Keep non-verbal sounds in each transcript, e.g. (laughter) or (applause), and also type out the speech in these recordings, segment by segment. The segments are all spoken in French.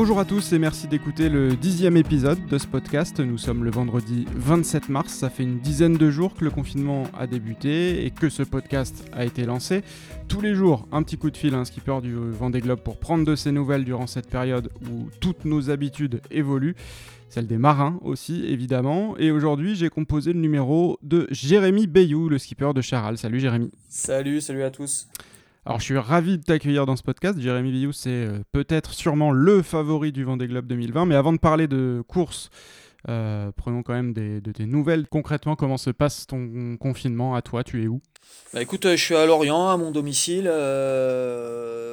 Bonjour à tous et merci d'écouter le dixième épisode de ce podcast. Nous sommes le vendredi 27 mars, ça fait une dizaine de jours que le confinement a débuté et que ce podcast a été lancé. Tous les jours, un petit coup de fil à un skipper du Vendée Globe pour prendre de ses nouvelles durant cette période où toutes nos habitudes évoluent celle des marins aussi évidemment. Et aujourd'hui, j'ai composé le numéro de Jérémy Bayou, le skipper de Charal. Salut Jérémy. Salut, salut à tous. Alors je suis ravi de t'accueillir dans ce podcast. Jérémy Bayou, c'est euh, peut-être sûrement le favori du Vendée Globe 2020. Mais avant de parler de course, euh, prenons quand même des, de tes nouvelles. Concrètement, comment se passe ton confinement à toi? Tu es où? Bah écoute, euh, je suis à Lorient, à mon domicile,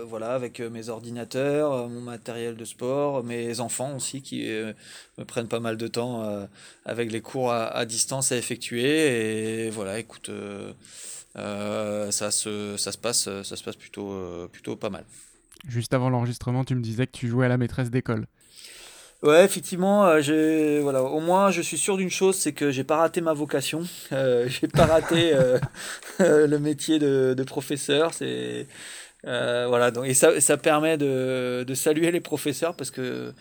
voilà, avec mes ordinateurs, mon matériel de sport, mes enfants aussi qui me prennent pas mal de temps avec les cours à, distance à effectuer. Et voilà, écoute, ça, se, ça, se passe, ça se passe plutôt, plutôt pas mal. Juste avant l'enregistrement, tu me disais que tu jouais à la maîtresse d'école. Ouais, effectivement, euh, voilà, au moins je suis sûr d'une chose, c'est que j'ai pas raté ma vocation, euh, (laughs) j'ai pas raté euh, (laughs) le métier de, professeur. C'est voilà, donc et ça, ça permet de, saluer les professeurs parce que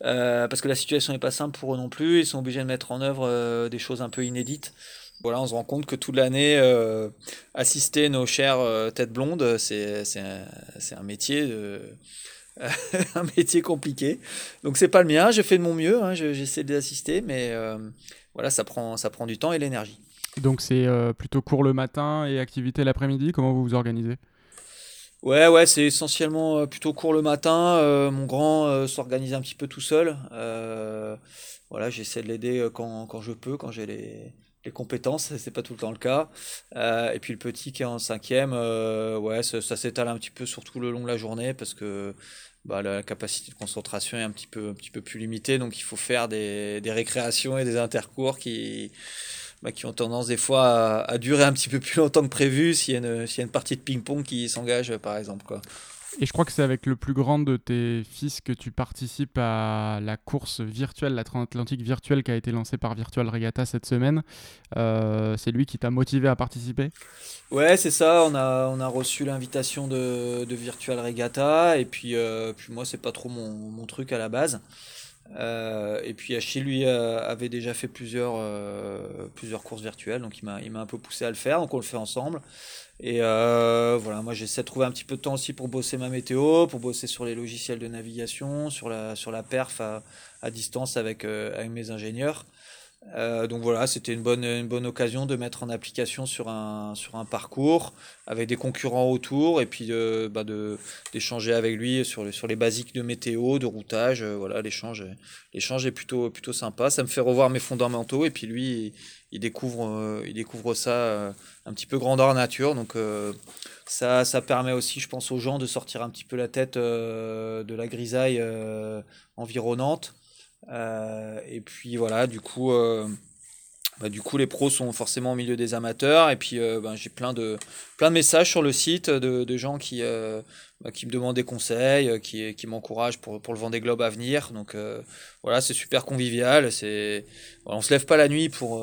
parce que la situation n'est pas simple pour eux non plus. Ils sont obligés de mettre en œuvre des choses un peu inédites. Voilà, on se rend compte que toute l'année, assister nos chères têtes blondes, c'est un, un métier de (laughs) un métier compliqué. Donc c'est pas le mien, je fais de mon mieux, hein, j'essaie de assister, mais euh, voilà, ça prend, ça prend du temps et l'énergie. Donc c'est euh, plutôt court le matin et activité l'après-midi, comment vous vous organisez? Ouais, ouais, c'est essentiellement euh, plutôt court le matin. mon grand s'organise un petit peu tout seul. voilà, j'essaie de l'aider quand, quand, je peux, quand j'ai les, les compétences, c'est pas tout le temps le cas. et puis le petit qui est en cinquième, ouais, ça, ça s'étale un petit peu sur tout le long de la journée parce que bah, la capacité de concentration est un petit peu, un petit peu plus limitée, donc il faut faire des, des récréations et des intercours qui, bah, qui ont tendance des fois à, durer un petit peu plus longtemps que prévu s'il y, y, a une partie de ping-pong qui s'engage, par exemple. Quoi. Et je crois que c'est avec le plus grand de tes fils que tu participes à la course virtuelle, la transatlantique virtuelle qui a été lancée par Virtual Regatta cette semaine. Euh, c'est lui qui t'a motivé à participer? Ouais, c'est ça. On a, on a reçu l'invitation de, de, Virtual Regatta. Et puis, euh, puis moi, c'est pas trop mon, mon, truc à la base. Euh, et puis Achille, lui, avait déjà fait plusieurs, plusieurs courses virtuelles. Donc, il m'a un peu poussé à le faire. Donc, on le fait ensemble. Et euh, voilà, moi j'essaie de trouver un petit peu de temps aussi pour bosser ma météo, pour bosser sur les logiciels de navigation, sur la, perf à, distance euh, avec mes ingénieurs. Euh, donc voilà, c'était une bonne, une bonne occasion de mettre en application sur un, sur un parcours avec des concurrents autour et puis de, bah de, d'échanger avec lui sur, sur les basiques de météo, de routage. voilà, l'échange, l'échange est plutôt, plutôt sympa. Ça me fait revoir mes fondamentaux et puis lui, il découvre, euh, il découvre ça euh, un petit peu grandeur nature. Donc euh, ça, ça permet aussi, je pense, aux gens de sortir un petit peu la tête de la grisaille environnante. Et puis voilà, du coup, bah, du coup, les pros sont forcément au milieu des amateurs. Et puis, bah, j'ai plein de, plein de messages sur le site de, de gens qui, bah, qui me demandent des conseils, qui, qui m'encouragent pour, pour le Vendée Globe à venir. Donc voilà, c'est super convivial. C'est, on se lève pas la nuit pour,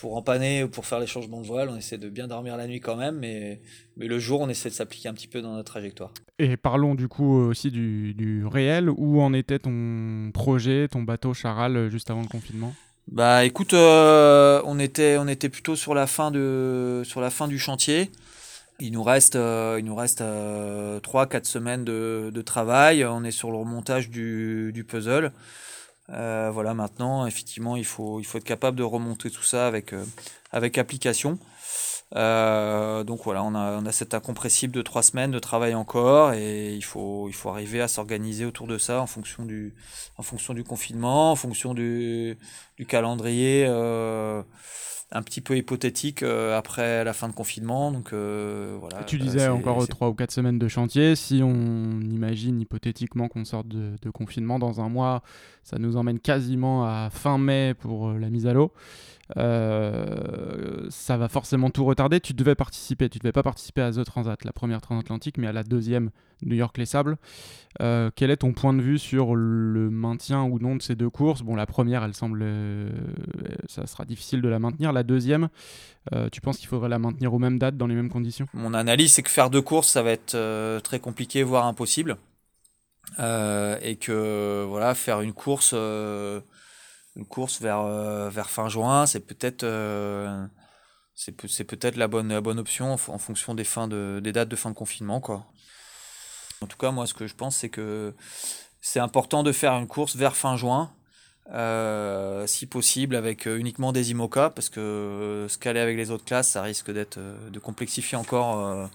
pour empanner ou pour faire les changements de voile. On essaie de bien dormir la nuit quand même, mais, mais le jour, on essaie de s'appliquer un petit peu dans notre trajectoire. Et parlons du coup aussi du, du réel. Où en était ton projet, ton bateau Charal juste avant le confinement? Bah écoute, euh, on, était, on était plutôt sur la fin, de, sur la fin du chantier. Il nous reste, euh, il nous reste 3-4 euh, semaines de, de, travail. On est sur le remontage du, du puzzle. Voilà, maintenant, effectivement, il faut, être capable de remonter tout ça avec, avec application. Euh, donc voilà, on a, on a cet incompressible de trois semaines de travail encore et il faut, il faut arriver à s'organiser autour de ça en fonction du, en fonction du confinement, en fonction du, du calendrier. Euh, un petit peu hypothétique euh, après la fin de confinement. Donc, voilà, tu disais encore trois ou quatre semaines de chantier. Si on imagine hypothétiquement qu'on sorte de, de, confinement dans un mois, ça nous emmène quasiment à fin mai pour la mise à l'eau. Euh, ça va forcément tout retarder. Tu devais participer, tu devais pas participer à The Transat, la première transatlantique, mais à la deuxième New York Les Sables. Euh, quel est ton point de vue sur le maintien ou non de ces deux courses? Bon, la première, elle semble, euh, ça sera difficile de la maintenir. La deuxième, tu penses qu'il faudrait la maintenir aux mêmes dates, dans les mêmes conditions? Mon analyse, c'est que faire deux courses, ça va être très compliqué, voire impossible. et que voilà, faire une course, une course vers, vers fin juin, c'est peut-être c'est peut-être la bonne, la bonne option en, fonction des, fins de, des dates de fin de confinement. Quoi. En tout cas, moi, ce que je pense, c'est que c'est important de faire une course vers fin juin, euh, si possible avec euh, uniquement des IMOCA, parce que euh, ce qu'aller avec les autres classes, ça risque de complexifier encore,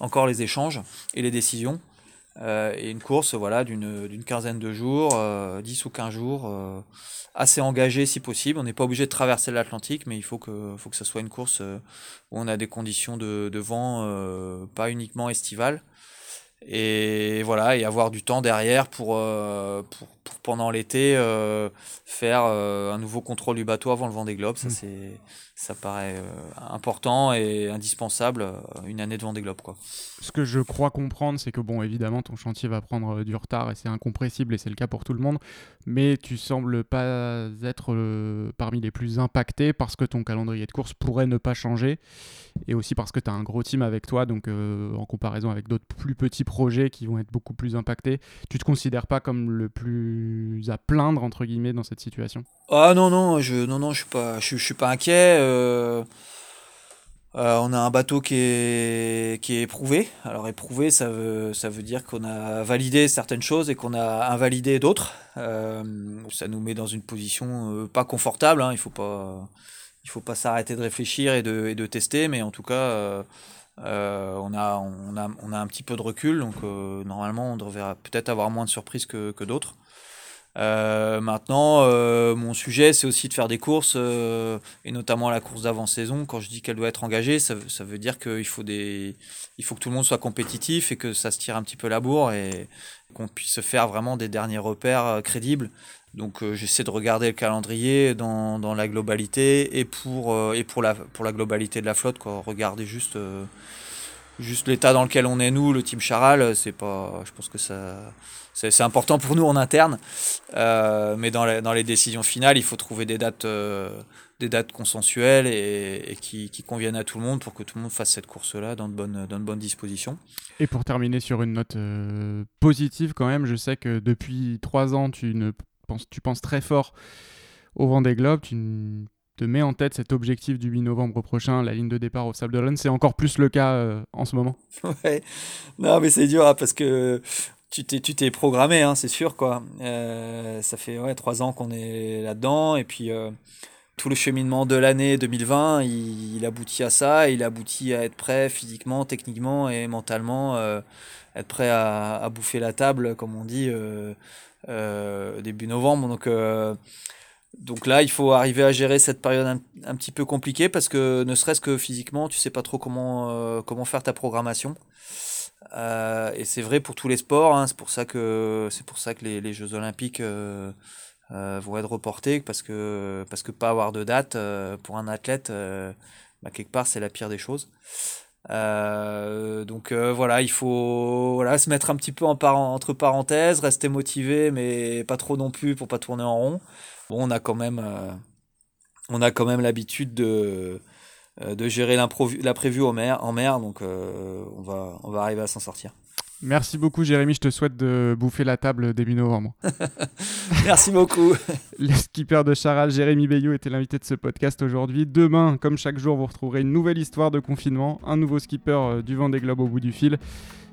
encore les échanges et les décisions. Et une course voilà, d'une quinzaine de jours, 10 ou 15 jours, assez engagée si possible. On n'est pas obligé de traverser l'Atlantique, mais il faut que, faut que ce soit une course où on a des conditions de, de vent pas uniquement estivales et voilà et avoir du temps derrière pour, euh, pour, pendant l'été euh, faire euh, un nouveau contrôle du bateau avant le vent des globes. Ça mm. c'est ça paraît important et indispensable une année de vent des globes quoi. Ce que je crois comprendre c'est que bon évidemment ton chantier va prendre du retard et c'est incompressible et c'est le cas pour tout le monde. Mais tu sembles pas être parmi les plus impactés parce que ton calendrier de course pourrait ne pas changer. Et aussi parce que tu as un gros team avec toi donc en comparaison avec d'autres plus petits projets qui vont être beaucoup plus impactés. Tu te considères pas comme le plus à plaindre entre guillemets dans cette situation? Ah non non, je non non, je suis pas je, suis pas inquiet. Euh, euh, on a un bateau qui est qui est éprouvé. Alors éprouvé, ça veut ça veut dire qu'on a validé certaines choses et qu'on a invalidé d'autres. Euh, ça nous met dans une position pas confortable. Hein. Il faut pas il faut pas s'arrêter de réfléchir et de, et de tester, mais en tout cas euh, on, a, on, a, on, a, un petit peu de recul, donc euh, normalement on devrait peut-être avoir moins de surprises que, que d'autres. Euh, maintenant, mon sujet, c'est aussi de faire des courses, et notamment la course d'avant-saison. Quand je dis qu'elle doit être engagée, ça, ça veut dire qu'il faut, des, il faut que tout le monde soit compétitif et que ça se tire un petit peu la bourre et qu'on puisse faire vraiment des derniers repères crédibles. Donc j'essaie de regarder le calendrier dans, dans la globalité et pour, et pour, la, pour la globalité de la flotte, quoi. regarder juste juste l'état dans lequel on est nous, le team Charal, c'est pas, je pense que ça, c'est important pour nous en interne, euh, mais dans, dans, les décisions finales, il faut trouver des dates, euh, des dates consensuelles et, qui, qui, conviennent à tout le monde pour que tout le monde fasse cette course-là dans de bonnes, dans de bonnes dispositions. Et pour terminer sur une note euh, positive quand même, je sais que depuis trois ans, tu ne tu penses très fort au Vendée Globe, tu te mets en tête cet objectif du 8 novembre prochain, la ligne de départ au Sable d'Olonne. C'est encore plus le cas euh, en ce moment? (laughs) Ouais, non, mais c'est dur hein, parce que tu t'es, tu t'es programmé, hein, c'est sûr. quoi. Euh, ça fait ouais, trois ans qu'on est là-dedans et puis euh, tout le cheminement de l'année 2020, il, aboutit à ça. Il aboutit à être prêt physiquement, techniquement et mentalement, être prêt à, bouffer la table, comme on dit, début novembre. Donc donc là, il faut arriver à gérer cette période un, petit peu compliquée parce que ne serait-ce que physiquement, tu sais pas trop comment euh, comment faire ta programmation. Euh, et c'est vrai pour tous les sports. Hein, c'est pour ça que c'est pour ça que les, Jeux Olympiques euh, euh vont être reportés parce que parce que pas avoir de date euh, pour un athlète, bah, quelque part, c'est la pire des choses. donc voilà, il faut voilà se mettre un petit peu en entre parenthèses, rester motivé, mais pas trop non plus pour pas tourner en rond bon, on a quand même, euh, on a quand même l'habitude de, euh, de gérer l'imprévu en mer, en mer donc euh, on, va, on va arriver à s'en sortir. Merci beaucoup Jérémy, je te souhaite de bouffer la table début novembre. (laughs) Merci beaucoup. (laughs) Le skipper de Charal, Jérémy Bayou, était l'invité de ce podcast aujourd'hui. Demain, comme chaque jour, vous retrouverez une nouvelle histoire de confinement, un nouveau skipper du vent des globes au bout du fil.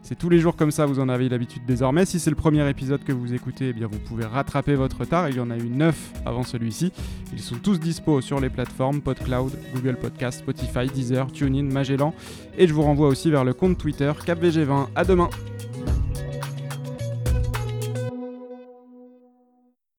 C'est tous les jours comme ça, vous en avez l'habitude désormais. Si c'est le premier épisode que vous écoutez, eh bien vous pouvez rattraper votre retard. Il y en a eu 9 avant celui-ci. Ils sont tous dispo sur les plateformes PodCloud, Google Podcast, Spotify, Deezer, TuneIn, Magellan. Et je vous renvoie aussi vers le compte Twitter CapVG20. À demain